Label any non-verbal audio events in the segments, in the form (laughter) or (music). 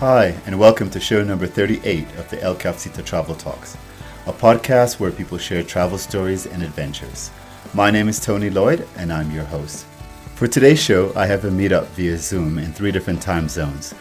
Hi, and welcome to show number 38 of the El Cafecito Travel Talks, a podcast where people share travel stories and adventures. My name is Tony Lloyd, and I'm your host. For today's show, I have a meetup via Zoom in three different time zones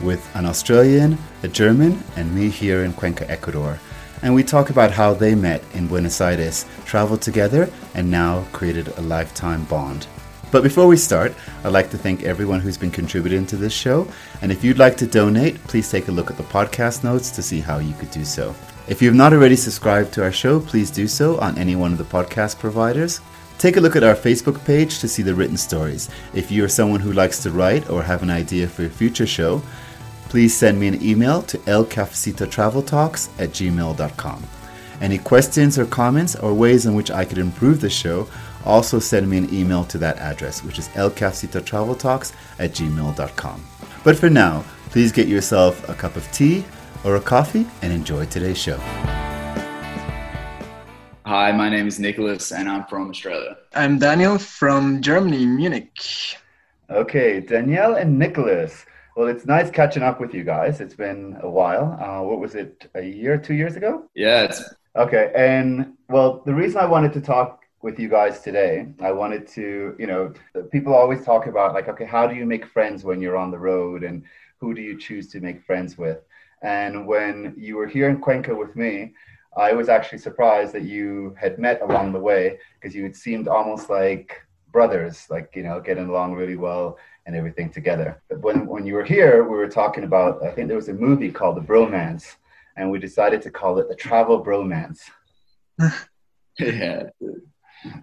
with an Australian, a German, and me here in Cuenca, Ecuador. And we talk about how they met in Buenos Aires, traveled together, and now created a lifetime bond. But before we start, I'd like to thank everyone who's been contributing to this show. And if you'd like to donate, please take a look at the podcast notes to see how you could do so. If you have not already subscribed to our show, please do so on any one of the podcast providers. Take a look at our Facebook page to see the written stories. If you are someone who likes to write or have an idea for a future show, please send me an email to elcafecitotraveltalks at gmail.com. Any questions or comments or ways in which I could improve the show, also send me an email to that address, which is elcafecitotraveltalks at gmail.com. But for now, please get yourself a cup of tea or a coffee and enjoy today's show. Hi, my name is Nicolas and I'm from Australia. I'm Daniel from Germany, Munich. Okay, Daniel and Nicolas. Well, it's nice catching up with you guys. It's been a while. Uh, what was it, a year, two years ago? Yeah, it's Okay, and well, the reason I wanted to talk with you guys today, I wanted to, you know, people always talk about like, okay, how do you make friends when you're on the road and who do you choose to make friends with? And when you were here in Cuenca with me, I was actually surprised that you had met along the way because you had seemed almost like brothers, like, you know, getting along really well and everything together. But when, when you were here, we were talking about, I think there was a movie called The Bromance, and we decided to call it The Travel Bromance. (laughs) (laughs) yeah.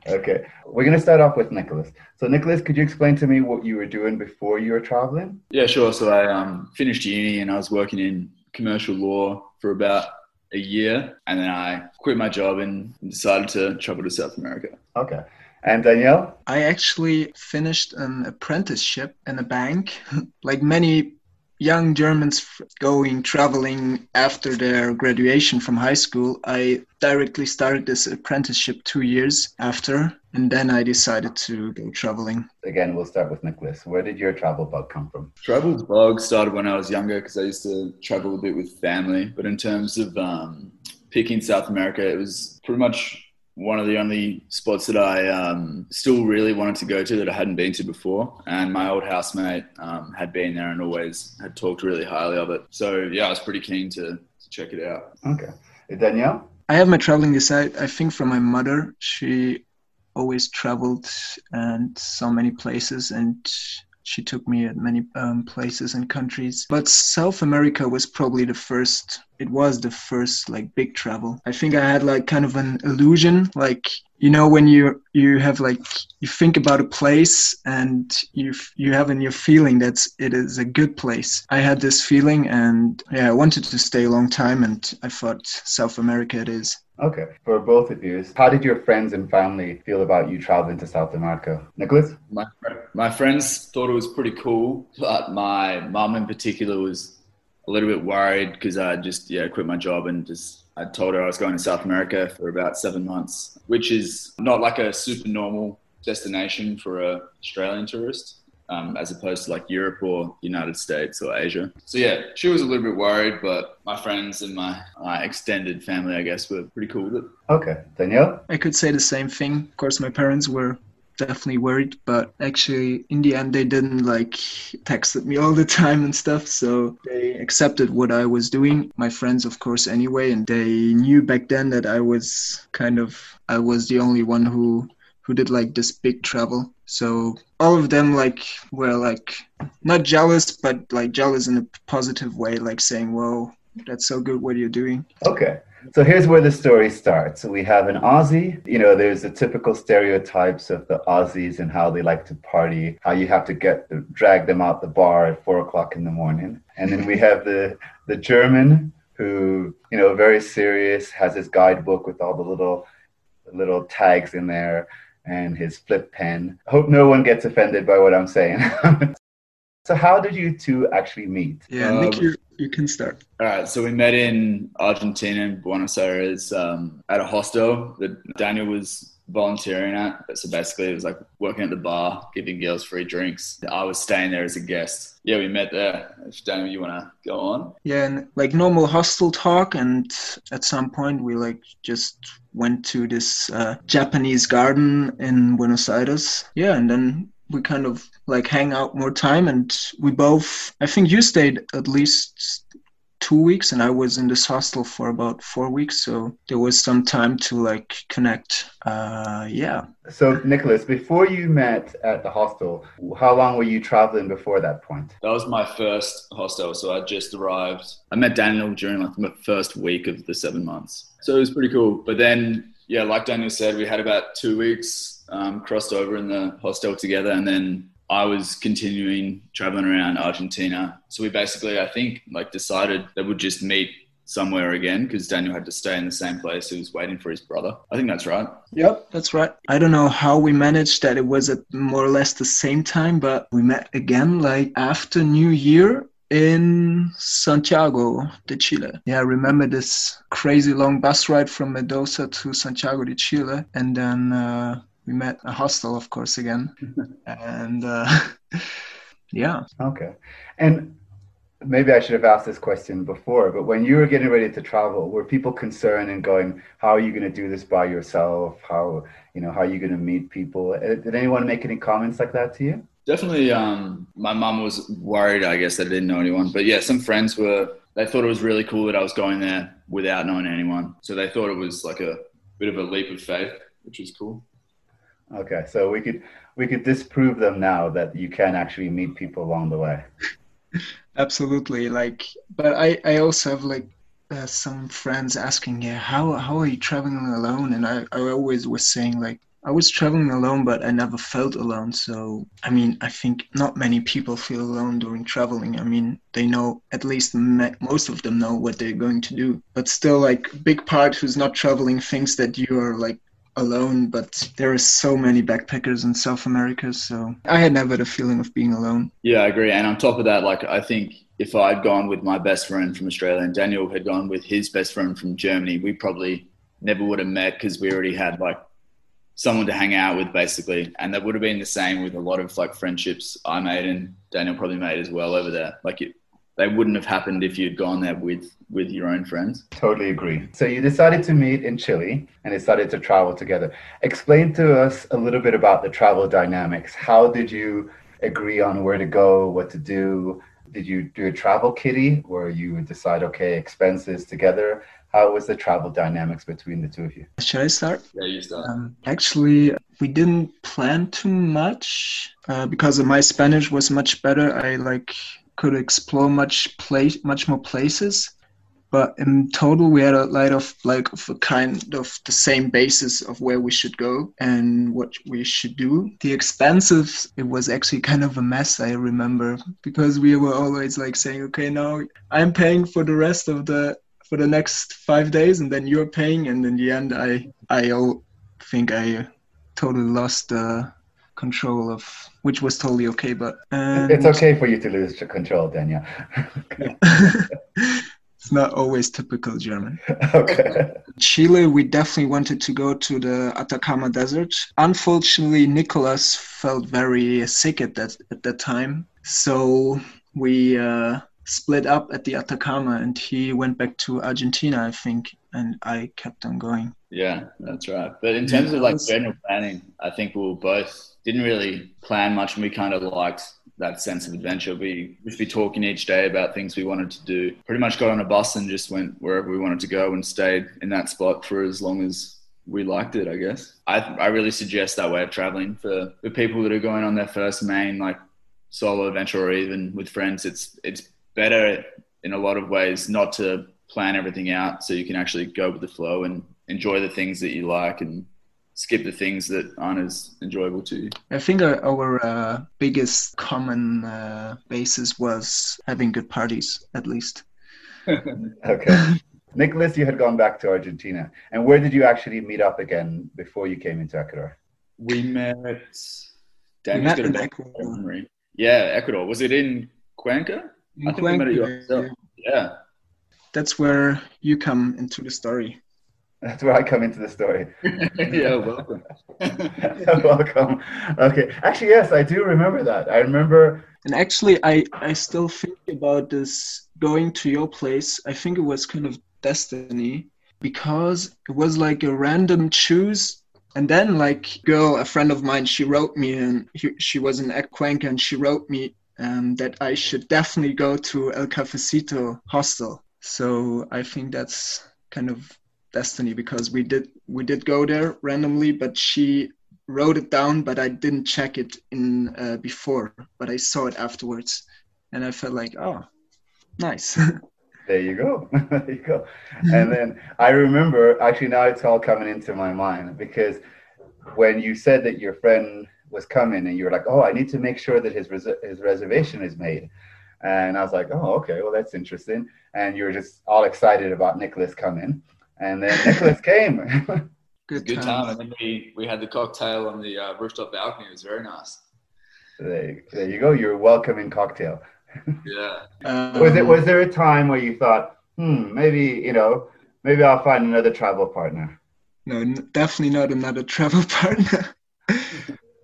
Okay, we're going to start off with Nicolas. So, Nicolas, could you explain to me what you were doing before you were traveling? Yeah, sure. So I um, finished uni and I was working in commercial law for about a year, and then I quit my job and decided to travel to South America. Okay. And Daniel? I actually finished an apprenticeship in a bank. (laughs) like many young Germans going traveling after their graduation from high school, I directly started this apprenticeship two years after, and then I decided to go traveling. Again, we'll start with Nicolas. Where did your travel bug come from? Travel bug started when I was younger because I used to travel a bit with family. But in terms of um, picking South America, it was pretty much one of the only spots that I um, still really wanted to go to that I hadn't been to before. And my old housemate um, had been there and always had talked really highly of it. So yeah, I was pretty keen to, to check it out. Okay. Daniel? I have my traveling aside, I think, from my mother. She always traveled and so many places and she took me at many um, places and countries. But south america was probably the first it was the first like big travel. I think i had like kind of an illusion. Like you know when you you have like you think about a place and you you have in your feeling that it is a good place. I had this feeling and yeah i wanted to stay a long time and i thought south america it is Okay, for both of you, how did your friends and family feel about you traveling to South America? Nicolas? My, my friends thought it was pretty cool, but my mum in particular was a little bit worried because I just yeah quit my job and just I told her I was going to South America for about seven months, which is not like a super normal destination for a Australian tourist um, as opposed to like Europe or United States or Asia. So yeah, she was a little bit worried, but my friends and my, my extended family, I guess, were pretty cool with it. Okay, Daniel. I could say the same thing. Of course, my parents were definitely worried, but actually, in the end, they didn't like texted me all the time and stuff. So they accepted what I was doing. My friends, of course, anyway, and they knew back then that I was kind of I was the only one who who did like this big travel. So all of them like were like not jealous, but like jealous in a positive way, like saying, "Whoa, that's so good what you're doing." Okay. So here's where the story starts. We have an Aussie. You know, there's the typical stereotypes of the Aussies and how they like to party, how you have to get drag them out the bar at four o'clock in the morning. And then we have the the German who, you know, very serious, has his guidebook with all the little little tags in there and his flip pen. I hope no one gets offended by what I'm saying. (laughs) so, how did you two actually meet? Yeah, Nick, um, you, you can start. All right, so we met in Argentina, in Buenos Aires, um, at a hostel that Daniel was volunteering at. But So basically, it was like working at the bar, giving girls free drinks. I was staying there as a guest. Yeah, we met there. If Daniel, you want to go on? Yeah, and like normal hostel talk, and at some point we like just went to this uh, Japanese garden in Buenos Aires. Yeah, and then we kind of like hang out more time and we both i think you stayed at least two weeks and i was in this hostel for about four weeks so there was some time to like connect uh yeah. So nicolas before you met at the hostel how long were you traveling before that point? That was my first hostel so i just arrived. I met daniel during like the first week of the seven months. So it was pretty cool. But then yeah like daniel said we had about two weeks um, crossed over in the hostel together, and then I was continuing traveling around Argentina. So we basically, I think, like decided that we'd just meet somewhere again because Daniel had to stay in the same place. He was waiting for his brother. I think that's right. Yep, that's right. I don't know how we managed that it was at more or less the same time, but we met again like after New Year in Santiago de Chile. Yeah, I remember this crazy long bus ride from Mendoza to Santiago de Chile. And then uh, we met a hostel, of course, again, (laughs) and uh, (laughs) yeah. Okay, and maybe I should have asked this question before, but when you were getting ready to travel, were people concerned and going, "How are you going to do this by yourself? How you know how are you going to meet people?" Uh, did anyone make any comments like that to you? Definitely, um, my mom was worried. I guess that I didn't know anyone, but yeah, some friends were. They thought it was really cool that I was going there without knowing anyone, so they thought it was like a bit of a leap of faith, which was cool. Okay, so we could we could disprove them now that you can actually meet people along the way. (laughs) Absolutely, like, but I I also have like uh, some friends asking, yeah, how how are you traveling alone? And I I always was saying like I was traveling alone, but I never felt alone. So, I mean, I think not many people feel alone during traveling. I mean, they know, at least most of them know what they're going to do. But still, like, big part who's not traveling thinks that you are like alone, but there are so many backpackers in South America, so I had never the feeling of being alone. Yeah, I agree. And on top of that, like I think if I'd gone with my best friend from Australia and Daniel had gone with his best friend from Germany, we probably never would have met because we already had like someone to hang out with basically and that would have been the same with a lot of like friendships i made and daniel probably made as well over there like it, they wouldn't have happened if you'd gone there with with your own friends. Totally agree. So you decided to meet in Chile and decided to travel together. Explain to us a little bit about the travel dynamics. How did you agree on where to go, what to do? Did you do a travel kitty where you would decide, okay, expenses together? How was the travel dynamics between the two of you? Should I start? Yeah, you start. Um, actually, we didn't plan too much uh, because my Spanish was much better. I like could explore much place, much more places but in total we had a light of like of a kind of the same basis of where we should go and what we should do. The expenses it was actually kind of a mess i remember because we were always like saying okay now i'm paying for the rest of the for the next five days and then you're paying and in the end i i think i totally lost the control of which was totally okay but it's okay for you to lose control daniel (laughs) It's not always typical German. (laughs) okay. Chile, we definitely wanted to go to the Atacama Desert. Unfortunately, Nicolas felt very sick at that at that time, so we uh, split up at the Atacama, and he went back to Argentina, I think, and I kept on going. Yeah, that's right. But in terms of like general planning, I think we were both didn't really plan much, and we kind of liked that sense of adventure. We would be talking each day about things we wanted to do. Pretty much got on a bus and just went wherever we wanted to go and stayed in that spot for as long as we liked it, I guess. I, I really suggest that way of traveling for, for people that are going on their first main like solo adventure or even with friends. It's it's better in a lot of ways not to plan everything out so you can actually go with the flow and enjoy the things that you like and skip the things that aren't as enjoyable to you. I think our, our uh, biggest common uh, basis was having good parties, at least. (laughs) okay. (laughs) Nicolas, you had gone back to Argentina. And where did you actually meet up again before you came into Ecuador? We met. Dan we met in Ecuador. Yeah, Ecuador. Was it in Cuenca? In I think Cuenca, we met at your yeah. yeah. That's where you come into the story. That's where I come into the story. (laughs) yeah, welcome. (laughs) welcome. Okay. Actually, yes, I do remember that. I remember. And actually, I, I still think about this going to your place. I think it was kind of destiny because it was like a random choose. And then, like, girl, a friend of mine, she wrote me, and he, she was in Cuenca, and she wrote me um, that I should definitely go to El Cafecito hostel. So I think that's kind of destiny because we did we did go there randomly, but she wrote it down, but I didn't check it in uh, before, but I saw it afterwards, and I felt like, oh, nice. (laughs) there you go, (laughs) there you go. And (laughs) then I remember actually now it's all coming into my mind because when you said that your friend was coming and you were like, oh, I need to make sure that his res- his reservation is made. And I was like, oh, okay, well, that's interesting. And you were just all excited about Nicolas coming. And then Nicolas came. (laughs) good, good time. And then we, we had the cocktail on the uh, rooftop balcony. It was very nice. There, there you go. Your welcoming cocktail. yeah. Um, (laughs) was it? Was there a time where you thought, hmm, maybe you know, maybe I'll find another travel partner? No, definitely not another (laughs) travel partner.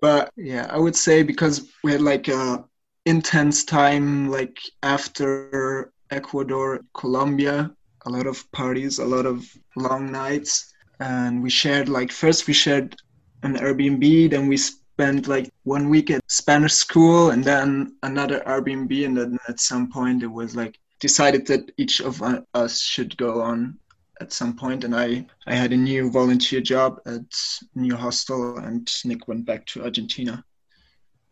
but yeah, I would say because we had like a intense time, like after Ecuador, Colombia, a lot of parties, a lot of long nights. And we shared like first we shared an Airbnb, then we spent like one week at Spanish school and then another Airbnb and then at some point it was like decided that each of us should go on at some point and I, I had a new volunteer job at new hostel and Nick went back to Argentina.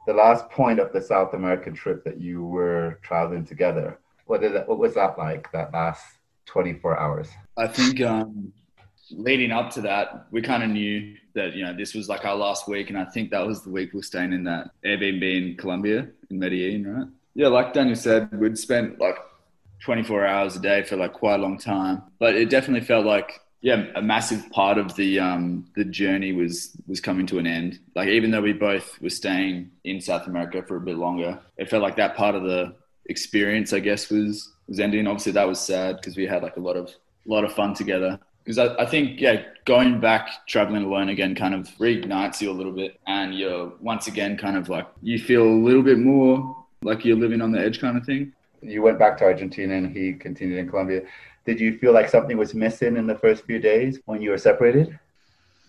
The last point of the South American trip that you were traveling together, what did that, what was that like that last 24 hours? I think um, leading up to that, we kind of knew that, you know, this was like our last week. And I think that was the week we were staying in that Airbnb in Colombia, in Medellin, right? Yeah, like Daniel said, we'd spent like 24 hours a day for like quite a long time. But it definitely felt like, yeah, a massive part of the um, the journey was was coming to an end. Like even though we both were staying in South America for a bit longer, it felt like that part of the experience, I guess, was was ending. Obviously, that was sad because we had like a lot of a lot of fun together. Because I, I think, yeah, going back traveling alone again kind of reignites you a little bit, and you're once again kind of like you feel a little bit more like you're living on the edge, kind of thing. You went back to Argentina, and he continued in Colombia. Did you feel like something was missing in the first few days when you were separated?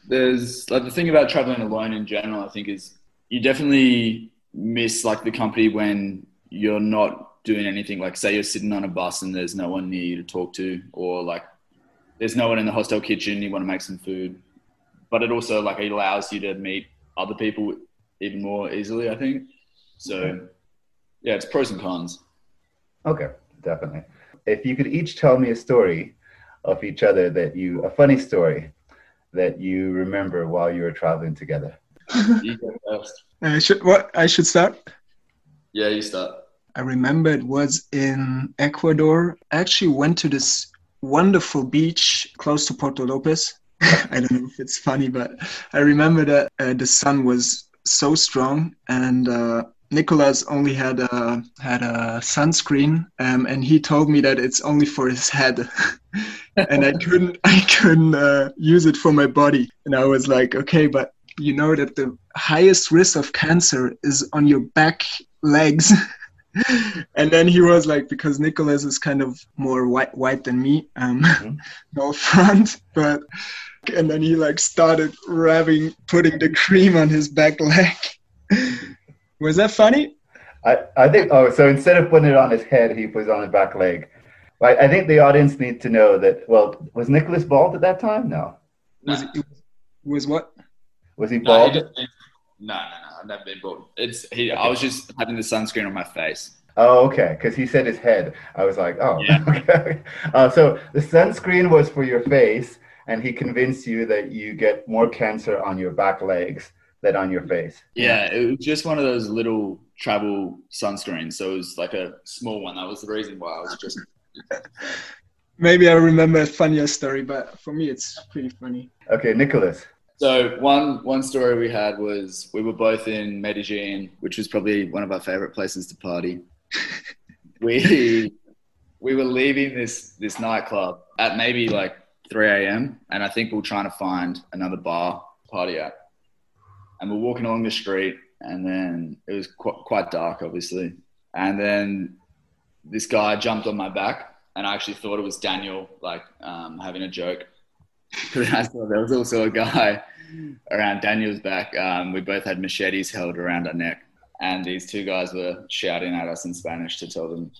There's like the thing about traveling alone in general. I think is you definitely miss like the company when you're not doing anything like say you're sitting on a bus and there's no one near you to talk to or like there's no one in the hostel kitchen you want to make some food but it also like it allows you to meet other people even more easily i think so yeah it's pros and cons okay definitely if you could each tell me a story of each other that you a funny story that you remember while you were traveling together you go first. I should what I should start. Yeah, you start. I remember it was in Ecuador. I actually went to this wonderful beach close to Puerto Lopez. (laughs) I don't know if it's funny, but I remember that uh, the sun was so strong and uh, Nicolas only had a had a sunscreen, um, and he told me that it's only for his head, (laughs) and I couldn't (laughs) I couldn't uh, use it for my body. And I was like, okay, but you know that the highest risk of cancer is on your back legs. (laughs) and then he was like, because Nicolas is kind of more white white than me, um, mm-hmm. (laughs) no front, but and then he like started rubbing, putting the cream on his back leg. (laughs) was that funny? I, I think oh so instead of putting it on his head he puts it on his back leg. But I think the audience need to know that well was Nicolas bald at that time? No. Was it, was what? Was he bald? No, he no, no, no. I've never been bald. It's he. I was just having the sunscreen on my face. Oh, okay. Because he said his head. I was like, oh, yeah. (laughs) okay. Uh, so the sunscreen was for your face, and he convinced you that you get more cancer on your back legs than on your face. Yeah, it was just one of those little travel sunscreens. So it was like a small one. That was the reason why I was just. (laughs) Maybe I remember a funnier story, but for me, it's pretty funny. Okay, Nicolas. So one one story we had was we were both in Medellin, which was probably one of our favorite places to party. (laughs) we we were leaving this this nightclub at maybe like 3 a.m. and I think we are trying to find another bar party at. And we're walking along the street, and then it was quite, quite dark, obviously. And then this guy jumped on my back, and I actually thought it was Daniel, like um, having a joke. (laughs) There was also a guy around Daniel's back. Um, we both had machetes held around our neck, and these two guys were shouting at us in Spanish to tell them,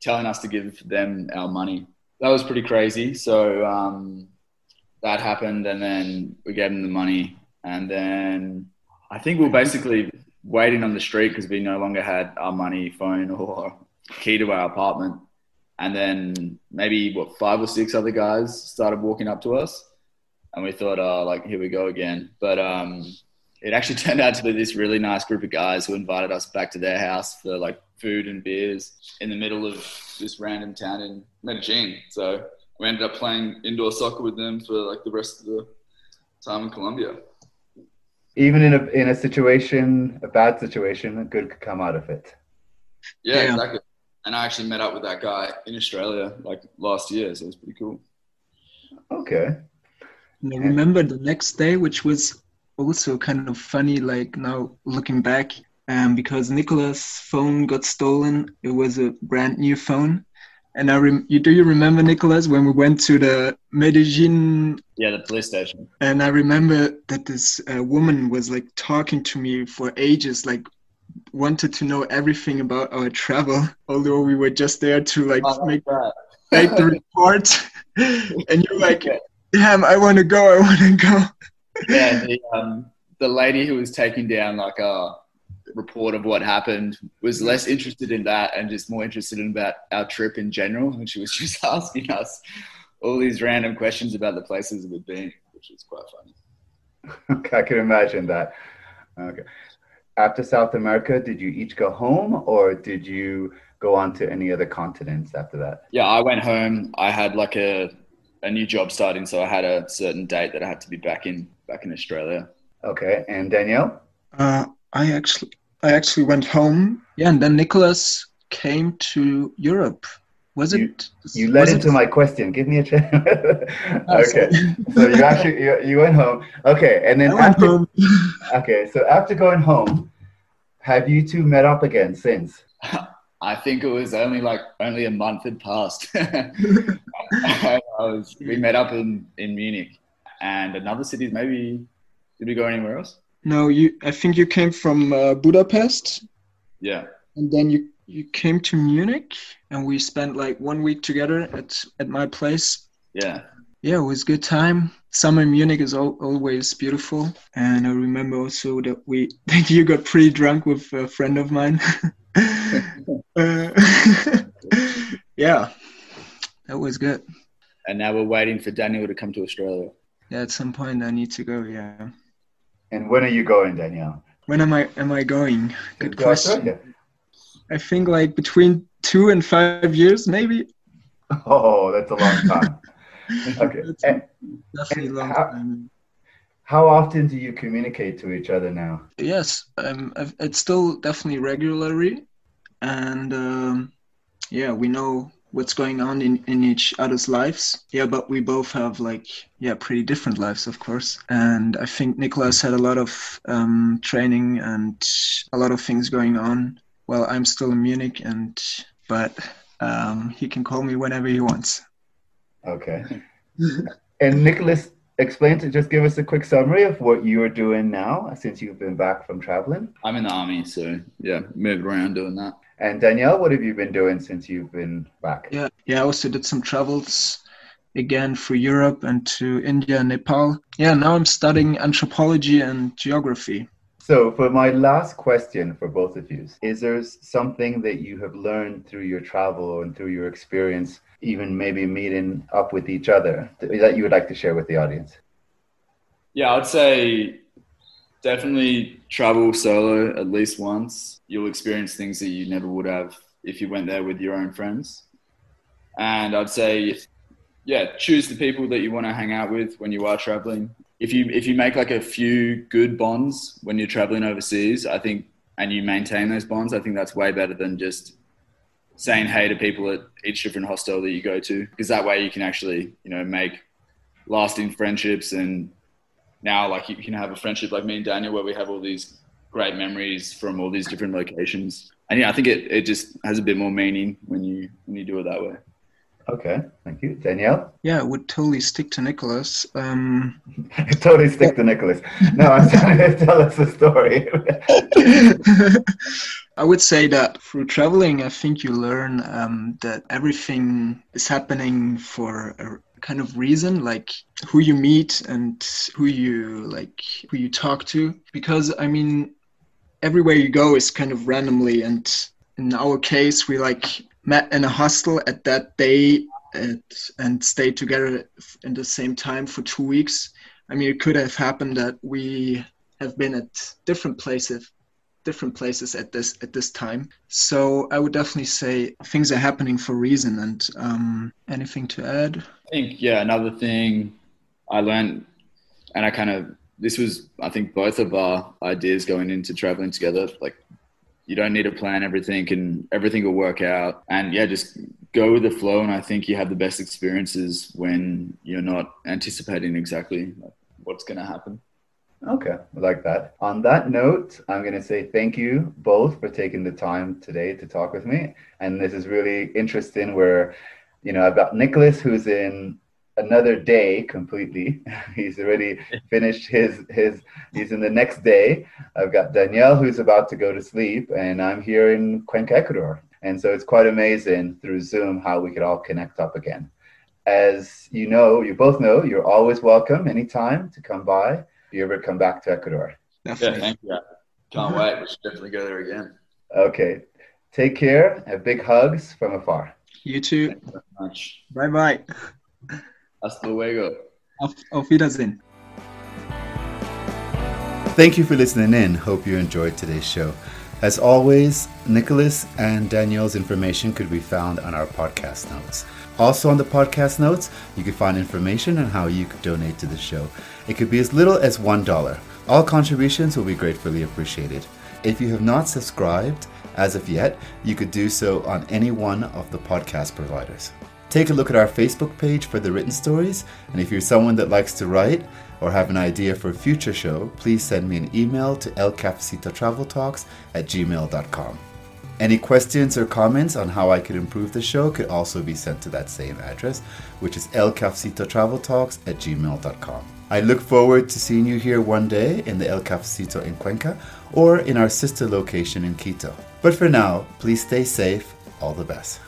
telling us to give them our money. That was pretty crazy. So um, that happened, and then we gave them the money, and then I think we were basically waiting on the street because we no longer had our money, phone, or key to our apartment. And then maybe what five or six other guys started walking up to us, and we thought, oh, like here we go again. But um, it actually (laughs) turned out to be this really nice group of guys who invited us back to their house for like food and beers in the middle of this random town in Medellin. So we ended up playing indoor soccer with them for like the rest of the time in Colombia. Even in a in a situation, a bad situation, good could come out of it. Yeah, yeah, exactly. And I actually met up with that guy in Australia like last year, so it was pretty cool. Okay. And I remember the next day, which was also kind of funny, like now looking back, um, because Nicolas' phone got stolen. It was a brand new phone. And I rem- you do you remember Nicolas when we went to the Medellin? Yeah, the police station. And I remember that this uh, woman was like talking to me for ages, like wanted to know everything about our travel, (laughs) although we were just there to like oh, make, make the report. (laughs) and you're like, damn, I want to go, I want to go. yeah, the, um, the lady who was taking down like a report of what happened was less interested in that and just more interested in about our trip in general. And she was (laughs) just asking us all these random questions about the places we've been, which was quite funny. (laughs) I can imagine that. Okay. After South America, did you each go home or did you go on to any other continents after that? Yeah, I went home. I had like a, a new job starting, so I had a certain date that I had to be back in back in Australia. Okay, and Daniel? Uh, I actually I actually went home. Yeah, and then Nicolas came to Europe. Was you, it? You led into it? my question. Give me a chance. (laughs) Oh, okay, so you actually you, you, went home. Okay, and then I after (laughs) okay, so after going home, have you two met up again since? (laughs) I think it was only like only a month had passed. (laughs) (laughs) I was, we met up in, in Munich and another cities. Maybe did we go anywhere else? No, you. I think you came from uh, Budapest. Yeah. And then you you came to Munich, and we spent like one week together at at my place. Yeah. Yeah, it was a good time. Summer in Munich is al- always beautiful, and I remember also that we (laughs) that you got pretty drunk with a friend of mine. (laughs) uh, (laughs) yeah, that was good. And now we're waiting for Daniel to come to Australia. Yeah, at some point I need to go. Yeah. And when are you going, Daniel? When am I am I going? Good question. I think like between two and five years, maybe. Oh, that's a long time. (laughs) okay. And, definitely and long how, time. How often do you communicate to each other now? Yes, um, it's still definitely regularly, and um, yeah, we know what's going on in, in each other's lives. Yeah, but we both have like, yeah, pretty different lives, of course. And I think Nicolas had a lot of um, training and a lot of things going on. Well, I'm still in Munich, and but um, he can call me whenever he wants. Okay. (laughs) and Nicolas, explain to just give us a quick summary of what you are doing now since you've been back from traveling. I'm in the army, so yeah, moved around doing that. And Daniel, what have you been doing since you've been back? Yeah, yeah, I also did some travels again for Europe and to India and Nepal. Yeah, now I'm studying anthropology and geography. So, for my last question for both of you, is there something that you have learned through your travel and through your experience, even maybe meeting up with each other, that you would like to share with the audience? Yeah, I'd say definitely travel solo at least once. You'll experience things that you never would have if you went there with your own friends. And I'd say, yeah, choose the people that you want to hang out with when you are traveling. If you if you make like a few good bonds when you're traveling overseas, I think, and you maintain those bonds, I think that's way better than just saying hey to people at each different hostel that you go to, because that way you can actually you know make lasting friendships. And now, like you can have a friendship like me and Daniel, where we have all these great memories from all these different locations. And yeah, I think it, it just has a bit more meaning when you when you do it that way. Okay, thank you. Daniel? Yeah, I would totally stick to Nicolas. Um, (laughs) totally stick to Nicolas. No, I'm trying (laughs) to tell us a story. (laughs) I would say that through traveling, I think you learn um, that everything is happening for a kind of reason, like who you meet and who you like, who you talk to. Because I mean, everywhere you go is kind of randomly, and in our case, we like met in a hostel at that day at, and stayed together in the same time for two weeks. I mean, it could have happened that we have been at different places different places at this at this time so i would definitely say things are happening for a reason and um, anything to add i think yeah another thing i learned and i kind of this was i think both of our ideas going into traveling together like you don't need to plan everything and everything will work out. And yeah just go with the flow. And i think you have the best experiences when you're not anticipating exactly what's going to happen. Okay I like that. On that note i'm going to say thank you both for taking the time today to talk with me. And this is really interesting where you know i've got nicolas who's in another day completely. (laughs) he's already finished his his he's in the next day. I've got Daniel who's about to go to sleep and I'm here in Cuenca, Ecuador. And so it's quite amazing through Zoom how we could all connect up again. As you know, you both know, you're always welcome anytime to come by if you ever come back to Ecuador. Definitely. Yeah, thank you. Can't mm-hmm. wait. We should definitely go there again. Okay. Take care. Have big hugs from afar. You too. Much. Bye bye. Hasta luego. Auf, auf Wiedersehen. Thank you for listening in. Hope you enjoyed today's show. As always, Nicolas and Daniel's information could be found on our podcast notes. Also, on the podcast notes, you can find information on how you could donate to the show. It could be as little as $1. All contributions will be gratefully appreciated. If you have not subscribed as of yet, you could do so on any one of the podcast providers. Take a look at our Facebook page for the written stories, and if you're someone that likes to write or have an idea for a future show, please send me an email to elcafecitotraveltalks at gmail.com. Any questions or comments on how I could improve the show could also be sent to that same address, which is elcafecitotraveltalks at gmail.com. I look forward to seeing you here one day in the El Cafecito in Cuenca or in our sister location in Quito. But for now, please stay safe. All the best.